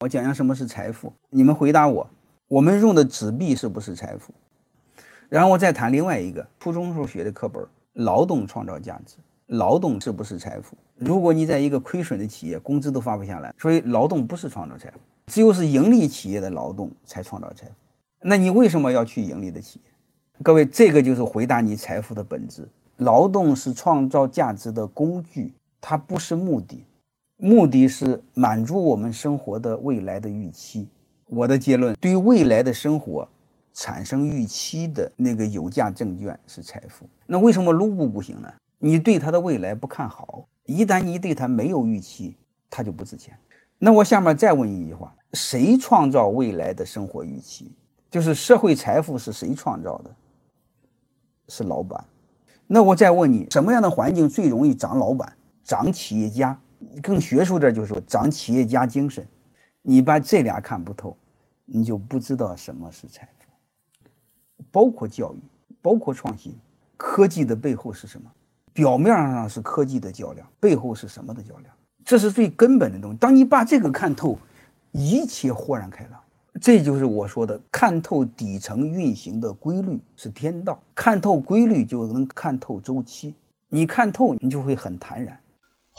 我讲讲什么是财富，你们回答我，我们用的纸币是不是财富？然后我再谈另外一个初中时候学的课本，劳动创造价值，劳动是不是财富？如果你在一个亏损的企业，工资都发不下来，所以劳动不是创造财富，只有是盈利企业的劳动才创造财富。那你为什么要去盈利的企业？各位，这个就是回答你财富的本质。劳动是创造价值的工具，它不是目的，目的是满足我们生活的未来的预期。我的结论，对未来的生活。产生预期的那个有价证券是财富。那为什么卢布不行呢？你对它的未来不看好，一旦你对它没有预期，它就不值钱。那我下面再问一句话：谁创造未来的生活预期？就是社会财富是谁创造的？是老板。那我再问你，什么样的环境最容易长老板、长企业家？更学术点就是说，长企业家精神。你把这俩看不透，你就不知道什么是财富。包括教育，包括创新，科技的背后是什么？表面上是科技的较量，背后是什么的较量？这是最根本的东西。当你把这个看透，一切豁然开朗。这就是我说的，看透底层运行的规律是天道。看透规律就能看透周期。你看透，你就会很坦然。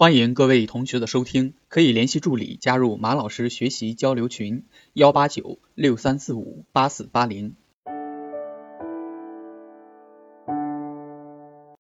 欢迎各位同学的收听，可以联系助理加入马老师学习交流群：幺八九六三四五八四八零。